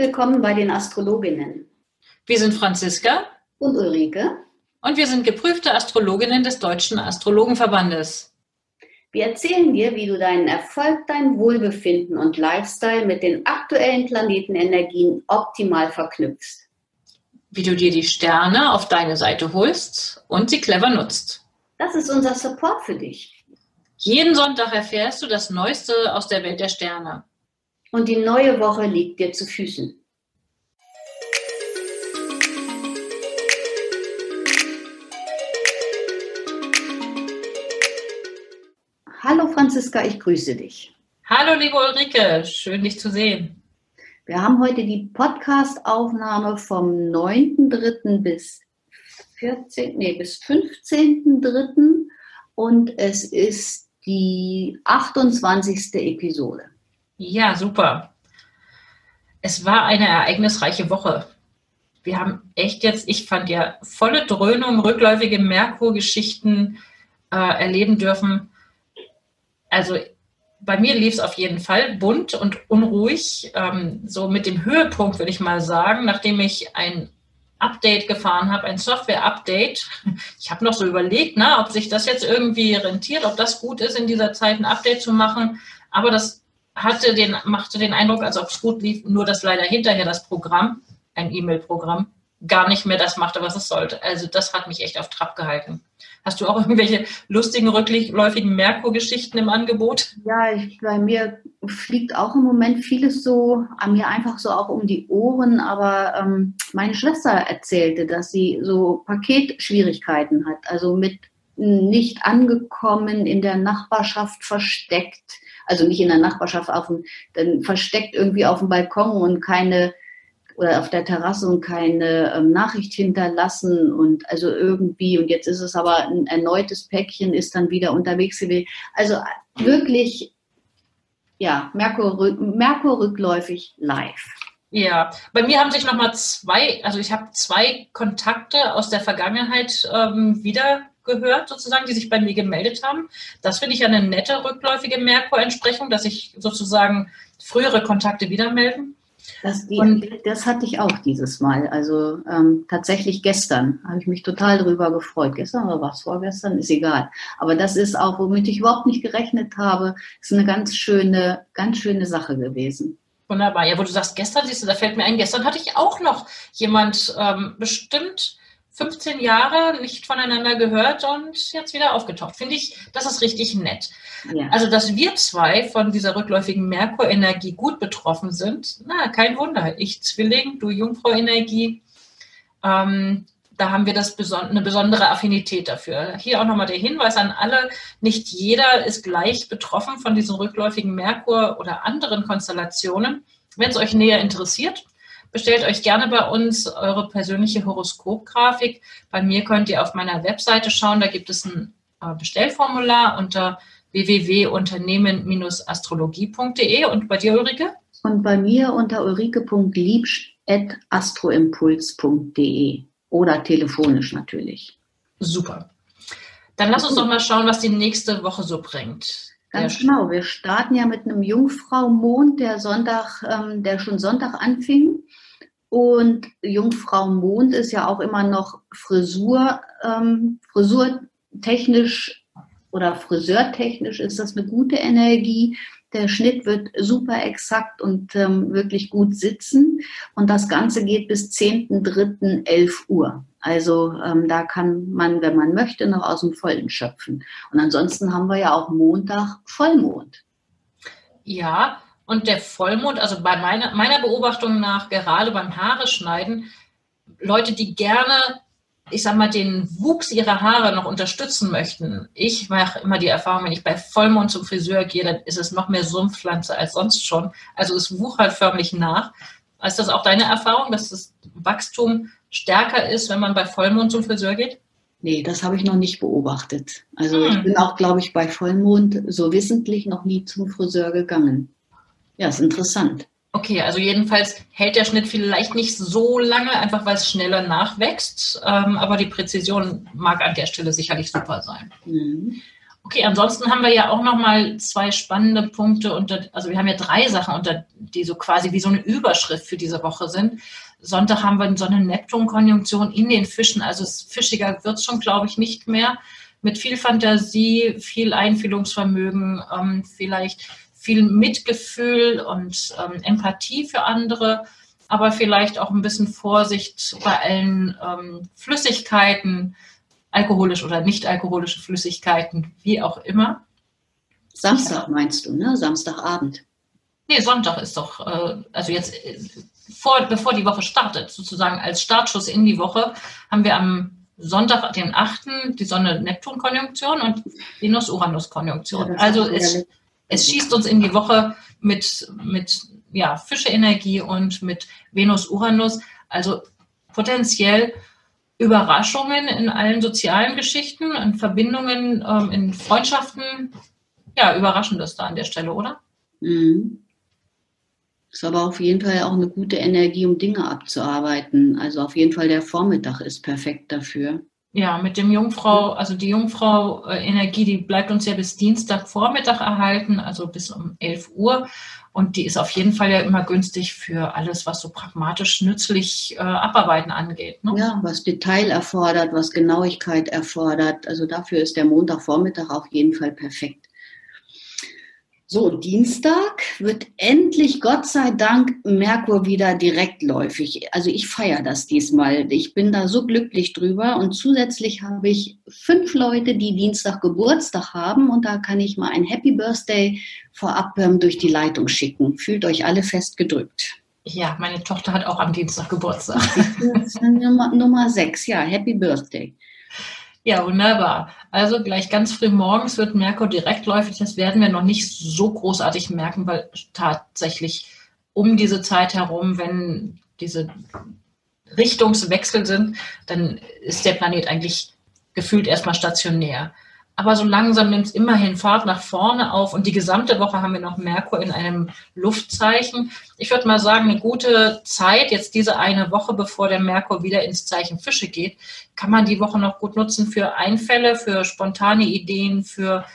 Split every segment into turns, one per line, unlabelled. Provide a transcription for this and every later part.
Willkommen bei den Astrologinnen.
Wir sind Franziska
und Ulrike
und wir sind geprüfte Astrologinnen des Deutschen Astrologenverbandes.
Wir erzählen dir, wie du deinen Erfolg, dein Wohlbefinden und Lifestyle mit den aktuellen Planetenenergien optimal verknüpfst.
Wie du dir die Sterne auf deine Seite holst und sie clever nutzt.
Das ist unser Support für dich.
Jeden Sonntag erfährst du das Neueste aus der Welt der Sterne.
Und die neue Woche liegt dir zu Füßen. Hallo Franziska, ich grüße dich.
Hallo liebe Ulrike, schön dich zu sehen.
Wir haben heute die Podcast-Aufnahme vom 9.3. bis 14, nee, bis 15.3. und es ist die 28. Episode.
Ja, super. Es war eine ereignisreiche Woche. Wir haben echt jetzt, ich fand ja volle Dröhnung, rückläufige Merkur-Geschichten äh, erleben dürfen also bei mir lief es auf jeden Fall bunt und unruhig. Ähm, so mit dem Höhepunkt, würde ich mal sagen, nachdem ich ein Update gefahren habe, ein Software-Update. Ich habe noch so überlegt, na, ob sich das jetzt irgendwie rentiert, ob das gut ist, in dieser Zeit ein Update zu machen. Aber das hatte den, machte den Eindruck, als ob es gut lief, nur dass leider hinterher das Programm, ein E-Mail-Programm, gar nicht mehr das machte, was es sollte. Also das hat mich echt auf Trab gehalten. Hast du auch irgendwelche lustigen, rückläufigen Merkur-Geschichten im Angebot?
Ja, ich, bei mir fliegt auch im Moment vieles so an mir einfach so auch um die Ohren. Aber ähm, meine Schwester erzählte, dass sie so Paketschwierigkeiten hat, also mit nicht angekommen, in der Nachbarschaft versteckt, also nicht in der Nachbarschaft, auf dem, dann versteckt irgendwie auf dem Balkon und keine oder auf der Terrasse und keine ähm, Nachricht hinterlassen und also irgendwie, und jetzt ist es aber ein erneutes Päckchen, ist dann wieder unterwegs gewesen. Also wirklich, ja, Merkur, Merkur rückläufig live.
Ja, bei mir haben sich nochmal zwei, also ich habe zwei Kontakte aus der Vergangenheit ähm, wieder gehört, sozusagen, die sich bei mir gemeldet haben. Das finde ich eine nette rückläufige Merkur-Entsprechung, dass sich sozusagen frühere Kontakte wieder melden.
Das, die, und, das hatte ich auch dieses Mal. Also ähm, tatsächlich gestern habe ich mich total darüber gefreut. Gestern oder was vorgestern, ist egal. Aber das ist auch, womit ich überhaupt nicht gerechnet habe, ist eine ganz schöne, ganz schöne Sache gewesen.
Wunderbar. Ja, wo du sagst, gestern, siehst du, da fällt mir ein, gestern hatte ich auch noch jemand ähm, bestimmt 15 Jahre nicht voneinander gehört und jetzt wieder aufgetaucht. Finde ich, das ist richtig nett. Ja. Also, dass wir zwei von dieser rückläufigen Merkur-Energie gut betroffen sind, na, kein Wunder. Ich Zwilling, du Jungfrau-Energie. Ähm, da haben wir das beson eine besondere Affinität dafür. Hier auch nochmal der Hinweis an alle, nicht jeder ist gleich betroffen von diesen rückläufigen Merkur oder anderen Konstellationen. Wenn es euch näher interessiert, bestellt euch gerne bei uns eure persönliche Horoskopgrafik. Bei mir könnt ihr auf meiner Webseite schauen, da gibt es ein äh, Bestellformular unter www.unternehmen-astrologie.de und bei dir, Ulrike?
Und bei mir unter ulrike.liebsch.astroimpuls.de oder telefonisch natürlich.
Super. Dann lass uns doch mal schauen, was die nächste Woche so bringt.
Ganz genau. Wir starten ja mit einem Jungfrau-Mond, der Sonntag, ähm, der schon Sonntag anfing. Und Jungfrau Mond ist ja auch immer noch Frisur, ähm, frisurtechnisch oder friseurtechnisch ist das eine gute Energie. Der Schnitt wird super exakt und ähm, wirklich gut sitzen. Und das Ganze geht bis 10.3.11 Uhr. Also ähm, da kann man, wenn man möchte, noch aus dem Vollen schöpfen. Und ansonsten haben wir ja auch Montag Vollmond.
Ja, und der Vollmond, also bei meiner, meiner Beobachtung nach, gerade beim Haare schneiden, Leute, die gerne ich sag mal, den Wuchs ihrer Haare noch unterstützen möchten. Ich mache immer die Erfahrung, wenn ich bei Vollmond zum Friseur gehe, dann ist es noch mehr Sumpfpflanze als sonst schon. Also es wuchert förmlich nach. Ist das auch deine Erfahrung, dass das Wachstum stärker ist, wenn man bei Vollmond zum Friseur geht?
Nee, das habe ich noch nicht beobachtet. Also hm. ich bin auch, glaube ich, bei Vollmond so wissentlich noch nie zum Friseur gegangen. Ja, ist interessant.
Okay, also jedenfalls hält der Schnitt vielleicht nicht so lange, einfach weil es schneller nachwächst, ähm, aber die Präzision mag an der Stelle sicherlich super sein. Mhm. Okay, ansonsten haben wir ja auch noch mal zwei spannende Punkte unter, also wir haben ja drei Sachen unter, die so quasi wie so eine Überschrift für diese Woche sind. Sonntag haben wir so eine Neptun-Konjunktion in den Fischen, also fischiger wird es schon, glaube ich, nicht mehr. Mit viel Fantasie, viel Einfühlungsvermögen, ähm, vielleicht viel Mitgefühl und ähm, Empathie für andere, aber vielleicht auch ein bisschen Vorsicht bei allen ähm, Flüssigkeiten, alkoholisch oder nicht alkoholische Flüssigkeiten, wie auch immer.
Samstag meinst du, ne? Samstagabend.
Nee, Sonntag ist doch, äh, also jetzt äh, vor, bevor die Woche startet, sozusagen als Startschuss in die Woche, haben wir am Sonntag, den 8. die Sonne-Neptun-Konjunktion und Venus-Uranus-Konjunktion. Ja, also es, es schießt uns in die Woche mit, mit ja, Fische-Energie und mit Venus-Uranus. Also potenziell Überraschungen in allen sozialen Geschichten, in Verbindungen, ähm, in Freundschaften. Ja, überraschendes da an der Stelle, oder? Mhm.
Ist aber auf jeden Fall auch eine gute Energie, um Dinge abzuarbeiten. Also auf jeden Fall der Vormittag ist perfekt dafür.
Ja, mit dem Jungfrau, also die Jungfrau-Energie, die bleibt uns ja bis Dienstagvormittag erhalten, also bis um 11 Uhr. Und die ist auf jeden Fall ja immer günstig für alles, was so pragmatisch nützlich äh, abarbeiten angeht.
Ne? Ja, was Detail erfordert, was Genauigkeit erfordert. Also dafür ist der Montagvormittag auf jeden Fall perfekt. So, Dienstag wird endlich, Gott sei Dank, Merkur wieder direktläufig. Also ich feiere das diesmal. Ich bin da so glücklich drüber. Und zusätzlich habe ich fünf Leute, die Dienstag Geburtstag haben. Und da kann ich mal ein Happy Birthday vorab ähm, durch die Leitung schicken. Fühlt euch alle fest gedrückt.
Ja, meine Tochter hat auch am Dienstag Geburtstag.
Nummer, Nummer sechs, ja, Happy Birthday.
Ja, wunderbar. Also gleich ganz früh morgens wird Merkur direktläufig. Das werden wir noch nicht so großartig merken, weil tatsächlich um diese Zeit herum, wenn diese Richtungswechsel sind, dann ist der Planet eigentlich gefühlt erstmal stationär. Aber so langsam nimmt es immerhin Fahrt nach vorne auf und die gesamte Woche haben wir noch Merkur in einem Luftzeichen. Ich würde mal sagen, eine gute Zeit, jetzt diese eine Woche, bevor der Merkur wieder ins Zeichen Fische geht, kann man die Woche noch gut nutzen für Einfälle, für spontane Ideen, für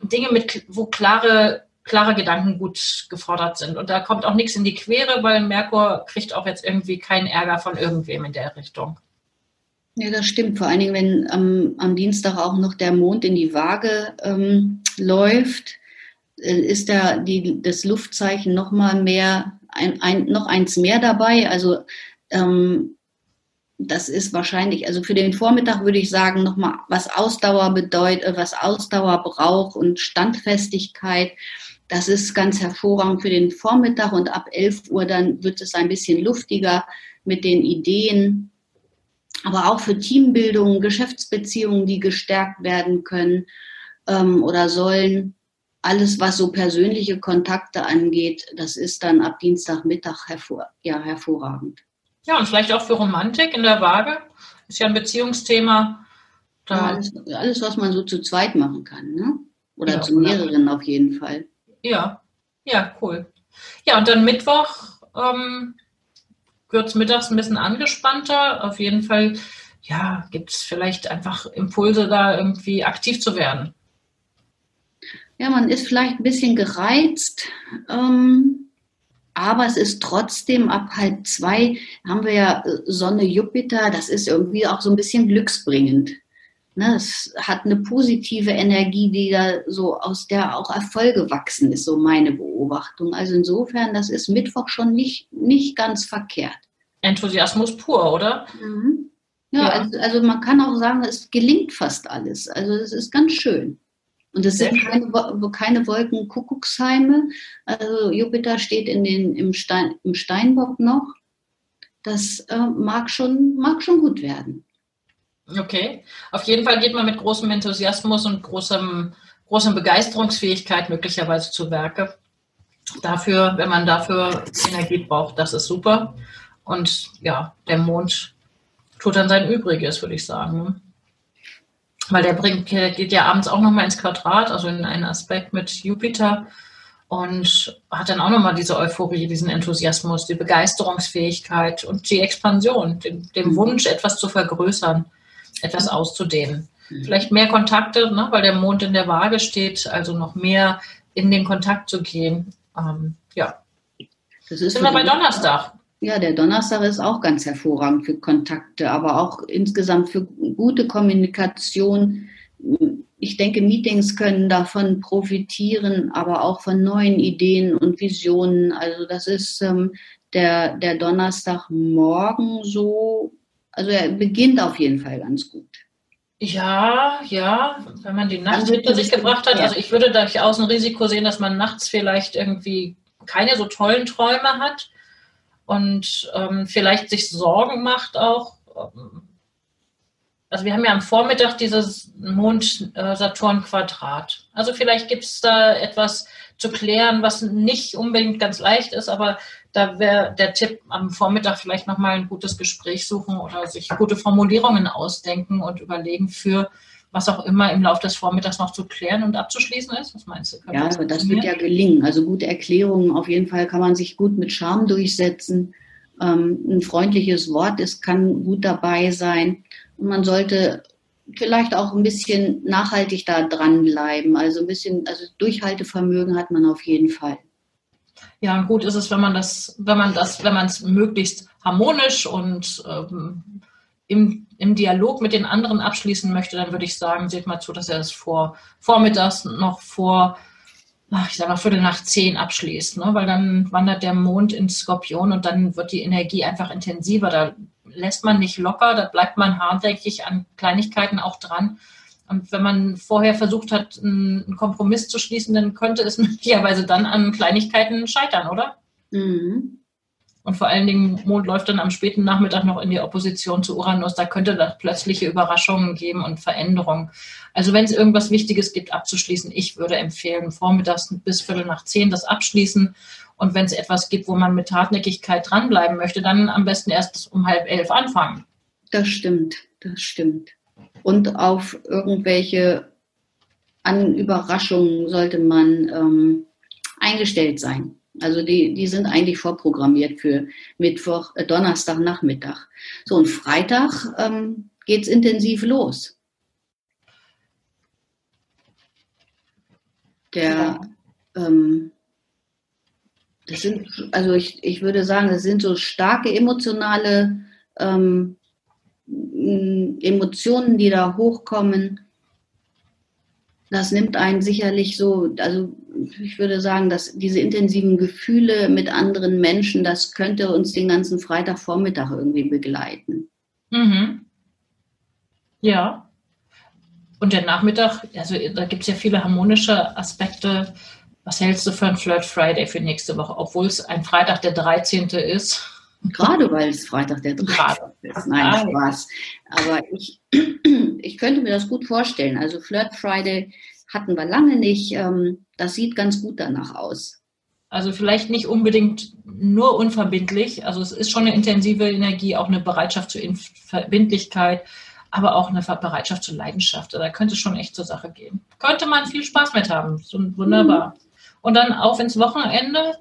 Dinge, mit, wo klare, klare Gedanken gut gefordert sind. Und da kommt auch nichts in die Quere, weil Merkur kriegt auch jetzt irgendwie keinen Ärger von irgendwem in der Richtung.
Ja, das stimmt. Vor allen Dingen, wenn am, am Dienstag auch noch der Mond in die Waage ähm, läuft, äh, ist da die, das Luftzeichen noch mal mehr, ein, ein, noch eins mehr dabei. Also ähm, das ist wahrscheinlich, also für den Vormittag würde ich sagen, noch mal was Ausdauer bedeutet, äh, was Ausdauer braucht und Standfestigkeit. Das ist ganz hervorragend für den Vormittag und ab 11 Uhr dann wird es ein bisschen luftiger mit den Ideen aber auch für Teambildung, Geschäftsbeziehungen, die gestärkt werden können ähm, oder sollen. Alles, was so persönliche Kontakte angeht, das ist dann ab Dienstagmittag hervor, ja, hervorragend.
Ja, und vielleicht auch für Romantik in der Waage. Ist ja ein Beziehungsthema.
Ja, alles, alles, was man so zu zweit machen kann, ne? Oder ja, zu mehreren auf jeden Fall.
Ja, ja, cool. Ja, und dann Mittwoch ähm, wird es mittags ein bisschen angespannter. Auf jeden Fall, ja, gibt es vielleicht einfach Impulse, da irgendwie aktiv zu werden.
Ja, man ist vielleicht ein bisschen gereizt, ähm, aber es ist trotzdem ab halb zwei haben wir ja Sonne Jupiter, das ist irgendwie auch so ein bisschen glücksbringend. Ne, es hat eine positive Energie, die da so aus der auch Erfolge wachsen ist, so meine Beobachtung. Also insofern, das ist Mittwoch schon nicht, nicht ganz verkehrt.
Enthusiasmus pur, oder?
Mhm. Ja, ja. Also, also, man kann auch sagen, es gelingt fast alles. Also es ist ganz schön. Und es sind keine, keine Wolkenkuckucksheime. Also Jupiter steht in den, im, Stein, im Steinbock noch. Das äh, mag, schon, mag schon gut werden.
Okay. Auf jeden Fall geht man mit großem Enthusiasmus und großem, großer Begeisterungsfähigkeit möglicherweise zu Werke. Dafür, wenn man dafür Energie braucht, das ist super. Und ja, der Mond tut dann sein Übriges, würde ich sagen. Weil der bringt, der geht ja abends auch nochmal ins Quadrat, also in einen Aspekt mit Jupiter und hat dann auch nochmal diese Euphorie, diesen Enthusiasmus, die Begeisterungsfähigkeit und die Expansion, den, den mhm. Wunsch, etwas zu vergrößern, etwas auszudehnen. Mhm. Vielleicht mehr Kontakte, ne, weil der Mond in der Waage steht, also noch mehr in den Kontakt zu gehen. Ähm, ja.
Das ist Sind wir bei Donnerstag. Ja, der Donnerstag ist auch ganz hervorragend für Kontakte, aber auch insgesamt für gute Kommunikation. Ich denke, Meetings können davon profitieren, aber auch von neuen Ideen und Visionen. Also das ist ähm, der, der Donnerstagmorgen so, also er beginnt auf jeden Fall ganz gut.
Ja, ja, wenn man die Nacht hinter sich gebracht hat. Also ich würde durchaus ein Risiko sehen, dass man nachts vielleicht irgendwie keine so tollen Träume hat und ähm, vielleicht sich Sorgen macht auch. Also wir haben ja am Vormittag dieses Mond-Saturn-Quadrat. Also vielleicht gibt es da etwas zu klären, was nicht unbedingt ganz leicht ist, aber da wäre der Tipp am Vormittag vielleicht nochmal ein gutes Gespräch suchen oder sich gute Formulierungen ausdenken und überlegen für was auch immer im Laufe des Vormittags noch zu klären und abzuschließen ist? Was meinst du?
Kann ja, das, das wird ja gelingen. Also gute Erklärungen, auf jeden Fall kann man sich gut mit Charme durchsetzen. Ähm, ein freundliches Wort ist, kann gut dabei sein. Und man sollte vielleicht auch ein bisschen nachhaltig da dranbleiben. Also ein bisschen, also Durchhaltevermögen hat man auf jeden Fall.
Ja, und gut ist es, wenn man das, wenn man das, wenn man es möglichst harmonisch und ähm, im, im Dialog mit den anderen abschließen möchte, dann würde ich sagen, seht mal zu, dass er es vor vormittags noch vor, ich sag mal, Viertel nach zehn abschließt, ne? weil dann wandert der Mond ins Skorpion und dann wird die Energie einfach intensiver. Da lässt man nicht locker, da bleibt man hartnäckig an Kleinigkeiten auch dran. Und wenn man vorher versucht hat, einen Kompromiss zu schließen, dann könnte es möglicherweise dann an Kleinigkeiten scheitern, oder? Mhm. Und vor allen Dingen, Mond läuft dann am späten Nachmittag noch in die Opposition zu Uranus. Da könnte das plötzliche Überraschungen geben und Veränderungen. Also wenn es irgendwas Wichtiges gibt, abzuschließen, ich würde empfehlen, vormittags bis Viertel nach zehn das abschließen. Und wenn es etwas gibt, wo man mit Hartnäckigkeit dranbleiben möchte, dann am besten erst um halb elf anfangen.
Das stimmt, das stimmt. Und auf irgendwelche an Überraschungen sollte man ähm, eingestellt sein. Also die, die sind eigentlich vorprogrammiert für Mittwoch, äh, Donnerstag, Nachmittag. So, und Freitag ähm, geht es intensiv los. Der, ähm, das sind, also ich, ich würde sagen, das sind so starke emotionale ähm, Emotionen, die da hochkommen. Das nimmt einen sicherlich so, also ich würde sagen, dass diese intensiven Gefühle mit anderen Menschen, das könnte uns den ganzen Freitagvormittag irgendwie begleiten.
Mhm. Ja. Und der Nachmittag, also da gibt es ja viele harmonische Aspekte. Was hältst du für ein Flirt Friday für nächste Woche, obwohl es ein Freitag der 13. ist?
Gerade weil es Freitag der 13. ist. Nein, Spaß. Aber ich, ich könnte mir das gut vorstellen. Also Flirt Friday hatten wir lange nicht. Ähm, das sieht ganz gut danach aus.
Also vielleicht nicht unbedingt nur unverbindlich. Also es ist schon eine intensive Energie, auch eine Bereitschaft zur Verbindlichkeit, aber auch eine Bereitschaft zur Leidenschaft. Da könnte es schon echt zur Sache gehen. Könnte man viel Spaß mit haben. So wunderbar. Mhm. Und dann auf ins Wochenende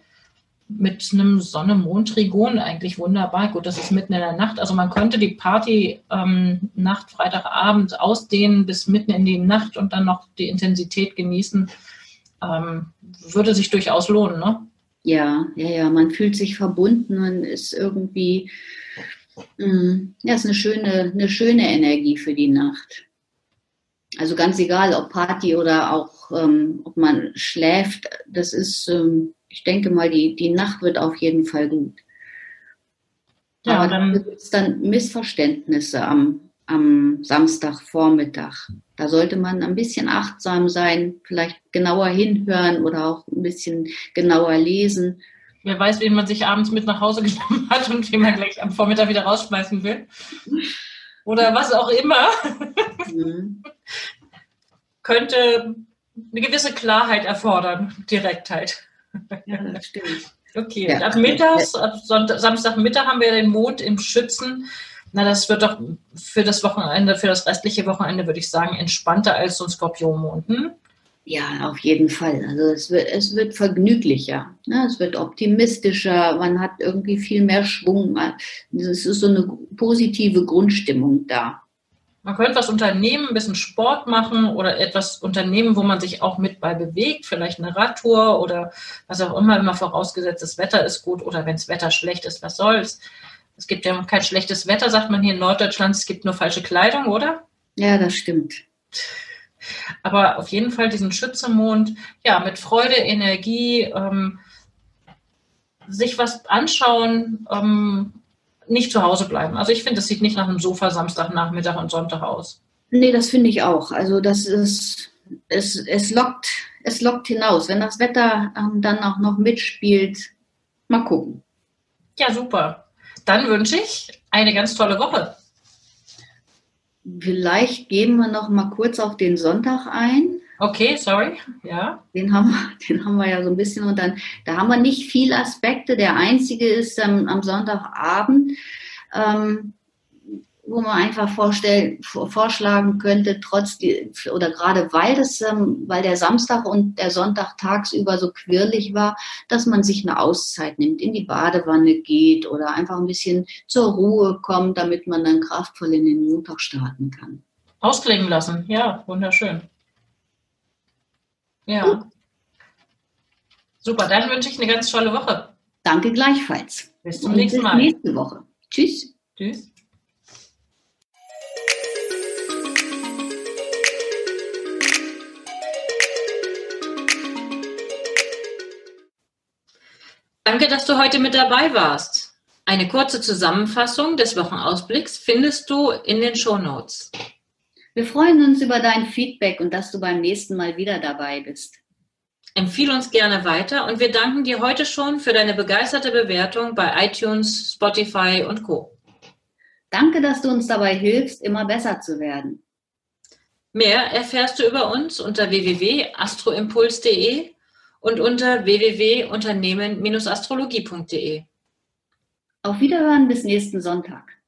mit einem Sonne-Mond-Trigon eigentlich wunderbar. Gut, das ist mitten in der Nacht. Also man könnte die Party ähm, Nacht, Freitagabend ausdehnen bis mitten in die Nacht und dann noch die Intensität genießen. Ähm, würde sich durchaus lohnen, ne?
Ja, ja, ja. Man fühlt sich verbunden, man ist irgendwie, mh, mm, ja, ist eine schöne, eine schöne Energie für die Nacht. Also ganz egal, ob Party oder auch, ähm, ob man schläft, das ist, ähm, ich denke mal, die, die Nacht wird auf jeden Fall gut. Ja, Aber dann gibt es dann Missverständnisse am, am Samstagvormittag. Da sollte man ein bisschen achtsam sein, vielleicht genauer hinhören oder auch ein bisschen genauer lesen.
Wer weiß, wen man sich abends mit nach Hause genommen hat und wen man gleich am Vormittag wieder rausschmeißen will. Oder was auch immer. Mhm. Könnte eine gewisse Klarheit erfordern, Direktheit. Ja, das stimmt. Okay, ja. ab mittags, ab Samstagmittag haben wir den Mond im Schützen. Na, das wird doch für das Wochenende, für das restliche Wochenende, würde ich sagen, entspannter als so ein Skorpionmond. Hm?
Ja, auf jeden Fall. Also es wird, es wird vergnüglicher, ne? es wird optimistischer, man hat irgendwie viel mehr Schwung. Es ist so eine positive Grundstimmung da.
Man könnte was unternehmen, ein bisschen Sport machen oder etwas unternehmen, wo man sich auch mit bei bewegt, vielleicht eine Radtour oder was auch immer, immer vorausgesetzt, das Wetter ist gut oder wenn das Wetter schlecht ist, was soll's. Es gibt ja kein schlechtes Wetter, sagt man hier in Norddeutschland, es gibt nur falsche Kleidung, oder?
Ja, das stimmt.
Aber auf jeden Fall diesen Schützemond, ja, mit Freude, Energie, ähm, sich was anschauen, ähm, nicht zu Hause bleiben. Also ich finde, es sieht nicht nach einem Sofa Samstagnachmittag und Sonntag aus.
Nee, das finde ich auch. Also das ist, es, es, lockt, es lockt hinaus. Wenn das Wetter ähm, dann auch noch mitspielt, mal gucken.
Ja, super. Dann wünsche ich eine ganz tolle Woche.
Vielleicht gehen wir noch mal kurz auf den Sonntag ein.
Okay, sorry. Ja.
Den haben, den haben wir ja so ein bisschen und dann, da haben wir nicht viele Aspekte. Der einzige ist ähm, am Sonntagabend, ähm, wo man einfach vorstellen, vorschlagen könnte, trotz die, oder gerade weil das, ähm, weil der Samstag und der Sonntag tagsüber so quirlig war, dass man sich eine Auszeit nimmt, in die Badewanne geht oder einfach ein bisschen zur Ruhe kommt, damit man dann kraftvoll in den Montag starten kann.
Ausklingen lassen, ja, wunderschön. Ja. Gut. Super, dann wünsche ich eine ganz tolle Woche.
Danke gleichfalls.
Bis zum Und nächsten Mal.
Bis nächste Woche. Tschüss.
Tschüss. Danke, dass du heute mit dabei warst. Eine kurze Zusammenfassung des Wochenausblicks findest du in den Show Notes.
Wir freuen uns über dein Feedback und dass du beim nächsten Mal wieder dabei bist.
Empfehle uns gerne weiter und wir danken dir heute schon für deine begeisterte Bewertung bei iTunes, Spotify und Co.
Danke, dass du uns dabei hilfst, immer besser zu werden.
Mehr erfährst du über uns unter www.astroimpuls.de und unter www.unternehmen-astrologie.de.
Auf Wiederhören bis nächsten Sonntag.